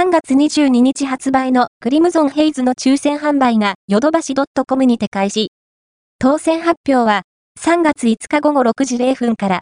3月22日発売のクリムゾンヘイズの抽選販売がヨドバシ .com にて開始。当選発表は3月5日午後6時0分から